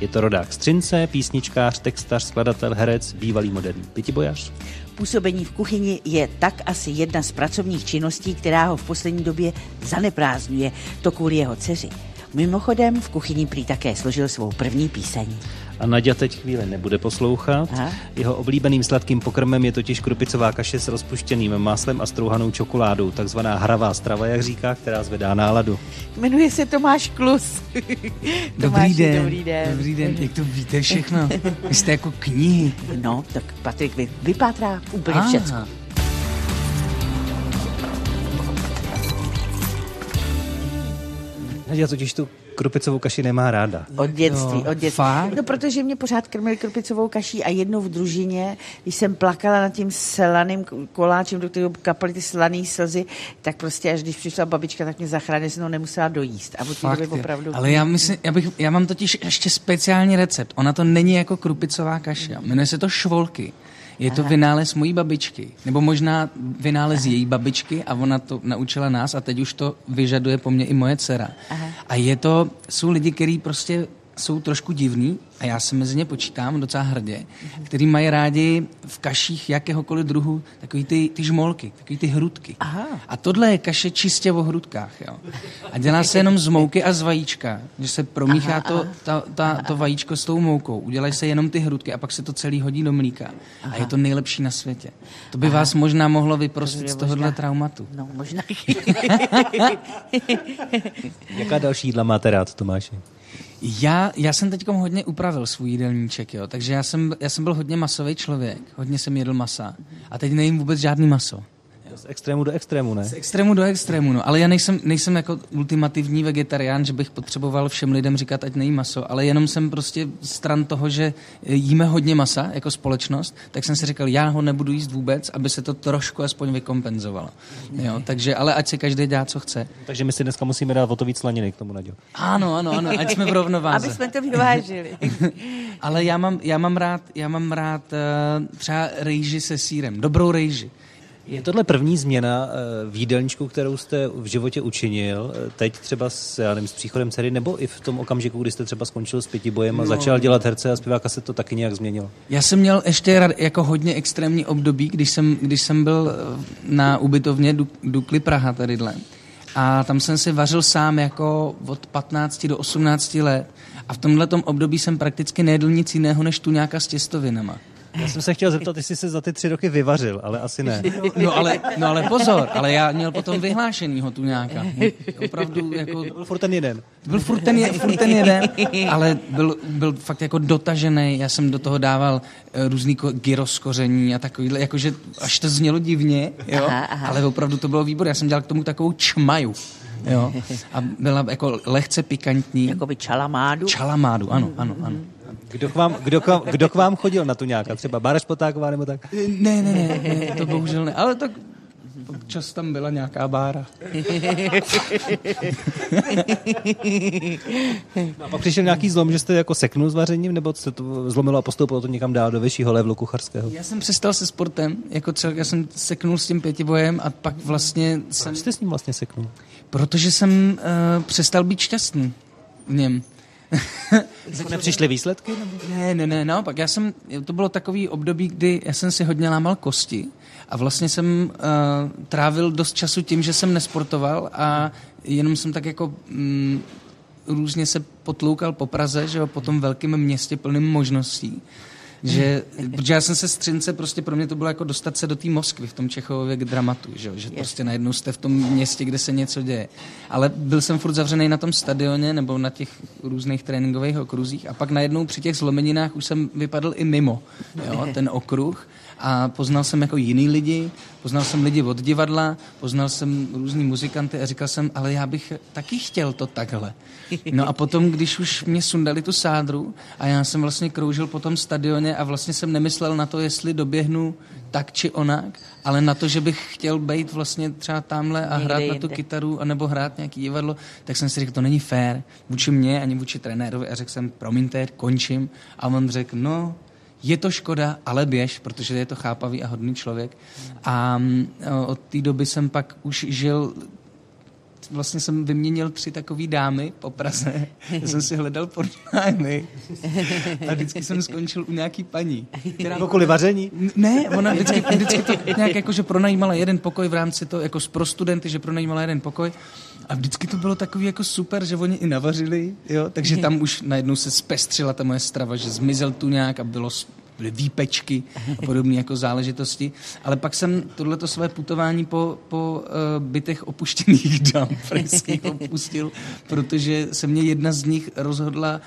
Je to rodák Střince, písničkář, textař, skladatel, herec, bývalý moderní pětibojař. Působení v kuchyni je tak asi jedna z pracovních činností, která ho v poslední době zaneprázdňuje. To kvůli jeho dceři. Mimochodem v kuchyni prý také složil svou první píseň. A Nadia teď chvíli nebude poslouchat. Aha. Jeho oblíbeným sladkým pokrmem je totiž krupicová kaše s rozpuštěným máslem a strouhanou čokoládou, takzvaná hravá strava, jak říká, která zvedá náladu. Jmenuje se Tomáš Klus. Dobrý Tomáši, den. Dobrý den. Dobrý den. Jak to víte všechno? Vy jste jako knihy. No, tak Patrik vy, vypátrá úplně Aha. Nadia totiž tu krupicovou kaši nemá ráda. Od dětství, Jo, od dětství. fakt? No, protože mě pořád krmili krpicovou kaší a jednou v družině, když jsem plakala nad tím slaným koláčem, do kterého kapaly ty slaný slzy, tak prostě až když přišla babička, tak mě zachránila, jsem ho nemusela dojíst. A Fakt, opravdu... Ale já myslím, já, bych, já mám totiž ještě speciální recept. Ona to není jako krupicová kaše. Jmenuje se to švolky. Je to vynález mojí babičky. Nebo možná vynález její babičky a ona to naučila nás a teď už to vyžaduje po mně i moje dcera. Aha. A je to, jsou lidi, kteří prostě jsou trošku divní a já se mezi ně počítám docela hrdě, který mají rádi v kaších jakéhokoliv druhu takový ty, ty žmolky, takový ty hrudky. Aha. A tohle je kaše čistě o hrudkách. Jo. A dělá se jenom z mouky a z vajíčka, že se promíchá Aha, to, ta, ta, to vajíčko s tou moukou. Udělají se jenom ty hrudky a pak se to celý hodí do mlíka. A je to nejlepší na světě. To by vás možná mohlo vyprostit je z tohohle možná- traumatu. No, možná. Jaká další jídla máte rád, Tomáši? Já, já jsem teď hodně upravil svůj jídelníček, jo. takže já jsem, já jsem byl hodně masový člověk, hodně jsem jedl masa a teď nejím vůbec žádný maso. Z extrému do extrému, ne? Z extrému do extrému, no. Ale já nejsem, nejsem jako ultimativní vegetarián, že bych potřeboval všem lidem říkat, ať nejí maso, ale jenom jsem prostě stran toho, že jíme hodně masa jako společnost, tak jsem si říkal, já ho nebudu jíst vůbec, aby se to trošku aspoň vykompenzovalo. Jo, takže, ale ať si každý dělá, co chce. Takže my si dneska musíme dát o to víc slaniny k tomu, Naďo. Ano, ano, ano, ať jsme v rovnováze. Aby jsme to vyvážili. Ale já mám, já mám rád, já mám rád uh, třeba rejži se sírem, dobrou rejži. Je tohle první změna eh, v jídelníčku, kterou jste v životě učinil, eh, teď třeba s, já nevím, s příchodem dcery, nebo i v tom okamžiku, kdy jste třeba skončil s pětibojem a No. začal dělat herce a zpěváka, se to taky nějak změnilo? Já jsem měl ještě rad, jako hodně extrémní období, když jsem, když jsem byl eh, na ubytovně Du- Dukly Praha tadyhle. A tam jsem si vařil sám jako od 15 do 18 let. A v tomhle období jsem prakticky nejedl nic jiného než tu nějaká s těstovinama. Já jsem se chtěl zeptat, jestli se za ty tři roky vyvařil, ale asi ne. No ale, no ale pozor, ale já měl potom vyhlášenýho tu nějaká. Opravdu jako Byl furt ten jeden. Byl furt ten, je- furt ten jeden, ale byl, byl fakt jako dotažený. Já jsem do toho dával eh, různý ko- gyros koření a takovýhle, jakože až to znělo divně, jo, Aha, aha. ale opravdu to bylo výborné. Já jsem dělal k tomu takovou čmaju, jo, a byla jako lehce pikantní. Jakoby čalamádu. Čalamádu, ano, ano, ano. Kdo k vám, kdo k vám, kdo k vám chodil na tu nějaká? Třeba Bára Špotáková nebo tak? Ne, ne, ne, ne, to bohužel ne, ale tak občas tam byla nějaká bára. No a pak přišel nějaký zlom, že jste jako seknul s vařením, nebo jste to zlomilo a postoupilo to někam dál do vyššího levelu kucharského? Já jsem přestal se sportem, jako celk, já jsem seknul s tím pětibojem a pak vlastně jsem... Proč jste s ním vlastně seknul? Protože jsem uh, přestal být šťastný v něm. Nepřišly výsledky? Nebo? Ne, ne, ne, naopak. Já jsem, to bylo takový období, kdy já jsem si hodně lámal kosti a vlastně jsem uh, trávil dost času tím, že jsem nesportoval a jenom jsem tak jako mm, různě se potloukal po Praze, že jo, po tom velkém městě plným možností. Že, protože já jsem se střince, prostě pro mě to bylo jako dostat se do té Moskvy v tom Čechově dramatu, že, že prostě najednou jste v tom městě, kde se něco děje. Ale byl jsem furt zavřený na tom stadioně nebo na těch různých tréninkových okruzích a pak najednou při těch zlomeninách už jsem vypadl i mimo jo, ten okruh a poznal jsem jako jiný lidi, poznal jsem lidi od divadla, poznal jsem různý muzikanty a říkal jsem, ale já bych taky chtěl to takhle. No a potom, když už mě sundali tu sádru a já jsem vlastně kroužil po tom stadioně a vlastně jsem nemyslel na to, jestli doběhnu tak či onak, ale na to, že bych chtěl být vlastně třeba tamhle a Někde hrát na tu jinde. kytaru anebo hrát nějaký divadlo, tak jsem si řekl, to není fér vůči mě ani vůči trenérovi a řekl jsem, promiňte, končím a on řekl, no, je to škoda, ale běž, protože je to chápavý a hodný člověk. A mm, od té doby jsem pak už žil vlastně jsem vyměnil tři takové dámy po Praze. Já jsem si hledal podnájmy a vždycky jsem skončil u nějaký paní. Která... Kvůli vaření? Ne, ona vždycky, vždycky to nějak jako, že pronajímala jeden pokoj v rámci to, jako pro studenty, že pronajímala jeden pokoj a vždycky to bylo takový jako super, že oni i navařili, jo, takže tam už najednou se zpestřila ta moje strava, že zmizel tu nějak a bylo byly výpečky a podobné jako záležitosti. Ale pak jsem tohleto své putování po, po uh, bytech opuštěných dám pražských opustil, protože se mě jedna z nich rozhodla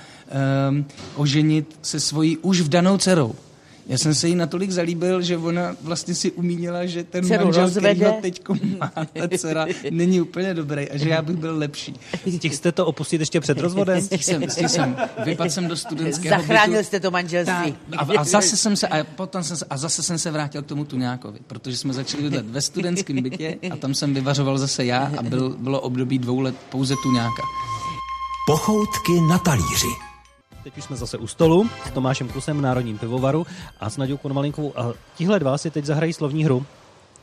um, oženit se svojí už vdanou dcerou. Já jsem se jí natolik zalíbil, že ona vlastně si umínila, že ten Dceru manžel, rozvede. který teď má, ta dcera, není úplně dobrý a že já bych byl lepší. Stihl jste to opustit ještě před rozvodem? Stihl jsem, stihl jsem. Vypadl jsem do studentského Zachránil bytu. jste to manželství. a, a, zase jsem se, a potom jsem se, a zase jsem se vrátil k tomu Tuňákovi, protože jsme začali bydlet ve studentském bytě a tam jsem vyvařoval zase já a byl, bylo období dvou let pouze Tuňáka. Pochoutky na talíři. Teď už jsme zase u stolu s Tomášem Kusem v Národním pivovaru a s Nadějou Konmalinkovou. A tihle dva si teď zahrají slovní hru.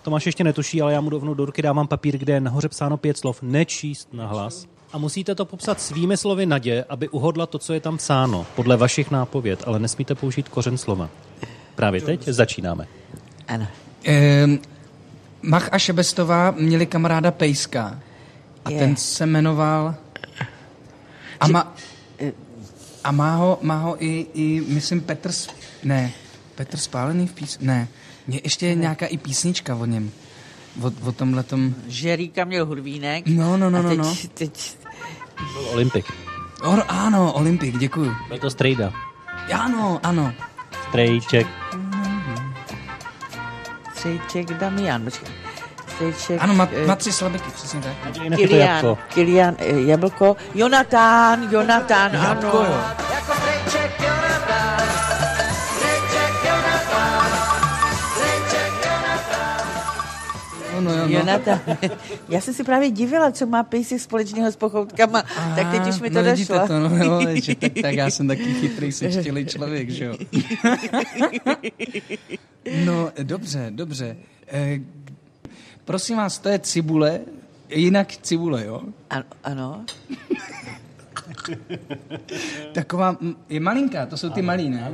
Tomáš ještě netuší, ale já mu dovnu do ruky dávám papír, kde je nahoře psáno pět slov. Nečíst na hlas. A musíte to popsat svými slovy Nadě, aby uhodla to, co je tam psáno, podle vašich nápověd, ale nesmíte použít kořen slova. Právě teď začínáme. Ano. Ehm, Mach a Šebestová měli kamaráda Pejska a je. ten se jmenoval... Ama... A má ho, má ho i, i, myslím, Petr, ne, Petr Spálený v pís... Ne, mě ještě je nějaká i písnička o něm. O, o tomhle tom... Žeríka měl hurvínek. No, no, no, no. Teď, no. teď... Byl Olympik. O, ano, Olympik, děkuju. Byl to Strejda. Ano, ano. Strejček. Strejček Damian, počkej. Strejček... Ano, má, eh, má tři slabiky, přesně tak. Kilian, Kilian, eh, jablko. Jonatán, Jonatán, ano. jo. No, no, no. Jonata. Já jsem si právě divila, co má pejsek společného s pochoutkama, Aha, tak teď už mi to no, došlo. To, no, no, že, tak, tak já jsem taky chytrý, sečtělý člověk, že jo. no, dobře, dobře. Prosím vás, to je cibule, jinak cibule, jo? Ano. ano. Taková, je malinká, to jsou ty malý, ne?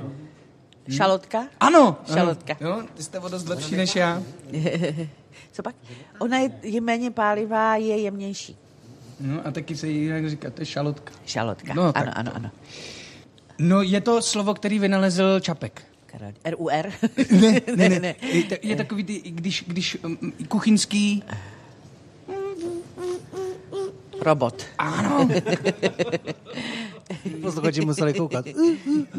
Šalotka? Ano. Šalotka. Ano. Jo, ty jste o dost lepší než já. Co pak? Ona je, je méně pálivá, je jemnější. No a taky se jí jinak říká, to je šalotka. Šalotka, no, ano, ano, ano. No je to slovo, který vynalezl Čapek. RUR? ne, ne, ne, ne. Je, takový, když, když um, kuchyňský... Robot. Ano. Posluchači museli koukat.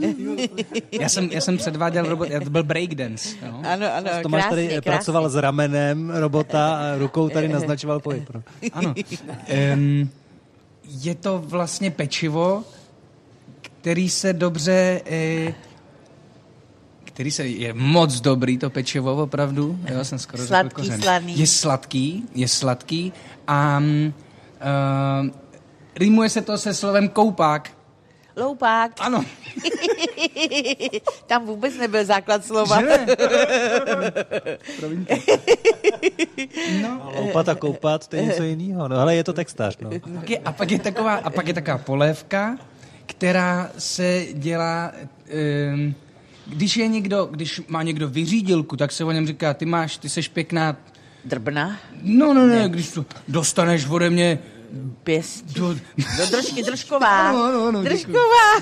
já, jsem, já jsem předváděl robot, to byl breakdance. Jo? Ano, ano, Tomáš krásně, tady krásně. pracoval s ramenem robota a rukou tady naznačoval pohyb. No. Ano. Um, je to vlastně pečivo, který se dobře... Eh, který se, je moc dobrý, to pečivo opravdu. Jo, jsem skoro sladký, sladný. Je sladký, je sladký a uh, rýmuje se to se slovem koupák. Loupák. Ano. Tam vůbec nebyl základ slova. Že ne? no. A loupat a koupat, to je něco jiného. No, ale je to textář. No. A, pak je taková, a pak je taková polévka, která se dělá... Um, když je někdo, když má někdo vyřídilku, tak se o něm říká, ty máš, ty seš pěkná... Drbna? No, no, ne, když to dostaneš ode mě Pěst. Do, do držky, držková. No, no, no, držková.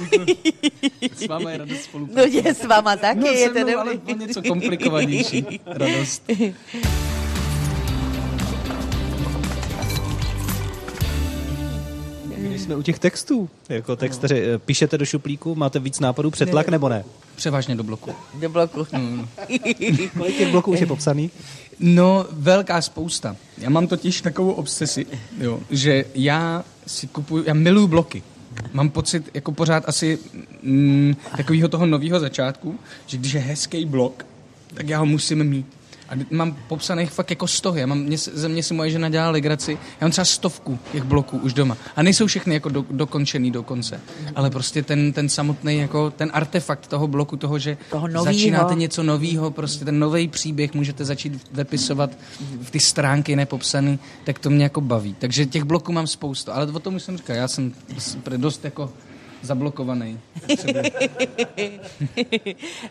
S váma je radost spolupracovat. No je s váma taky, no, je to ale o něco komplikovanější radost. jsme u těch textů, jako texteři, no. píšete do šuplíku, máte víc nápadů přetlak ne, nebo ne? Převážně do bloku. Do bloku. No. Kolik těch bloků už je popsaný? No, velká spousta. Já mám totiž takovou obsesi, jo, že já si kupuju, já miluju bloky. Mám pocit, jako pořád asi mm, takového toho nového začátku, že když je hezký blok, tak já ho musím mít. A mám popsaných fakt jako sto. Já mám, mě, ze mě si moje žena dělá legraci. Já mám třeba stovku těch bloků už doma. A nejsou všechny jako do, dokončený dokonce. Ale prostě ten, ten samotný, jako ten artefakt toho bloku, toho, že toho novýho. začínáte něco novýho, prostě ten nový příběh můžete začít vepisovat v ty stránky nepopsaný, tak to mě jako baví. Takže těch bloků mám spoustu. Ale o tom už jsem říkal, já jsem dost jako zablokovaný.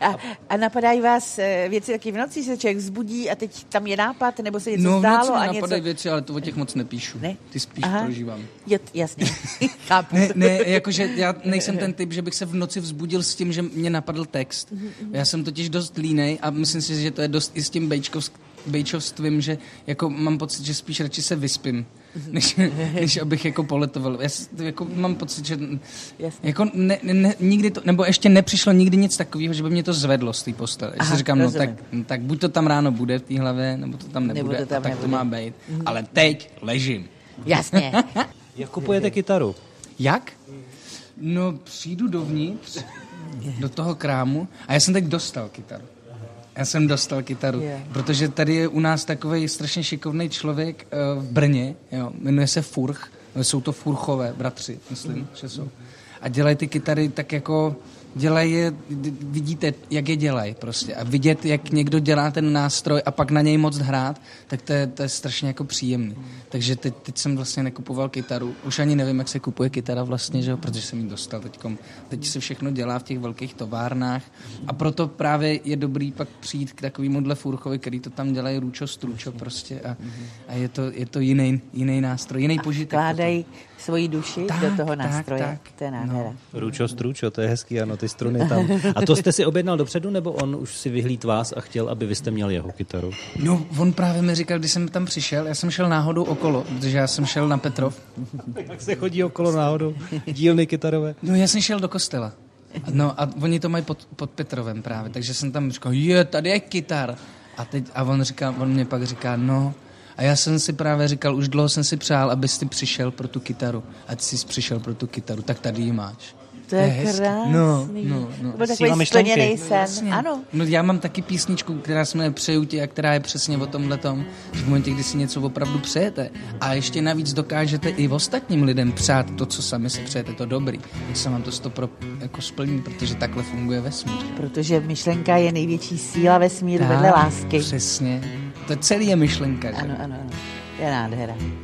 a, a napadají vás eh, věci taky v noci, se člověk vzbudí a teď tam je nápad, nebo se něco no, zdálo? No, napadají něco... věci, ale to o těch moc nepíšu. Ne? Ty spíš Aha. prožívám. Jo, jasně, chápu. Ne, ne, jakože já nejsem ten typ, že bych se v noci vzbudil s tím, že mě napadl text. Mhm, mhm. Já jsem totiž dost línej a myslím si, že to je dost i s tím bejčovstvím, že jako mám pocit, že spíš radši se vyspím než, než abych jako poletoval. Já jako mám pocit, že Jasně. jako ne, ne, nikdy to, nebo ještě nepřišlo nikdy nic takového, že by mě to zvedlo z té postele. Aha, si říkám, no tak, tak buď to tam ráno bude v té hlavě, nebo to tam nebude, nebo to tam a tak nebude. to má být. Mhm. Ale teď ležím. Jasně. Jak kupujete kytaru? Jak? No, přijdu dovnitř, do toho krámu a já jsem teď dostal kytaru. Já jsem dostal kytaru, yeah. protože tady je u nás takový strašně šikovný člověk uh, v Brně, jo, jmenuje se Furch, jsou to Furchové bratři, myslím, mm. že jsou. A dělají ty kytary tak jako dělají je, vidíte, jak je dělají prostě. A vidět, jak někdo dělá ten nástroj a pak na něj moc hrát, tak to je, to je strašně jako příjemný. Takže teď, teď jsem vlastně nekupoval kytaru. Už ani nevím, jak se kupuje kytara vlastně, že jo? protože jsem ji dostal teďkom. Teď se všechno dělá v těch velkých továrnách a proto právě je dobrý pak přijít k takovému furchovi, který to tam dělají růčo, stručo prostě a, a je to, je to jiný, jiný nástroj, jiný požitek. Vkládají svoji duši tak, do toho nástroje. Tak, tak. To je nádhera. No. Růčo, stručo, to je hezký, ano, ty struny tam. A to jste si objednal dopředu, nebo on už si vyhlíd vás a chtěl, aby vy jste měl jeho kytaru? No, on právě mi říkal, když jsem tam přišel, já jsem šel náhodou okolo, protože já jsem šel na Petrov. Jak se chodí okolo náhodou? Dílny kytarové? No, já jsem šel do kostela. No a oni to mají pod, pod Petrovem právě, takže jsem tam říkal, je, tady je kytar. A, teď, a on, říká, on mě pak říká, no, a já jsem si právě říkal, už dlouho jsem si přál, abys ty přišel pro tu kytaru. A ty jsi přišel pro tu kytaru, tak tady ji máš. To je, je krásný. No, no, no. To byl takový splněný sen. Ano. No já mám taky písničku, která se jmenuje Přeju ti a která je přesně o tomhle tom, v momentě, kdy si něco opravdu přejete a ještě navíc dokážete i ostatním lidem přát to, co sami si přejete, to dobrý, tak se vám to stopro jako splní, protože takhle funguje vesmír. Protože myšlenka je největší síla vesmíru vedle lásky. Přesně. To celý je myšlenka. Ano, ano, ano. Je nádhera.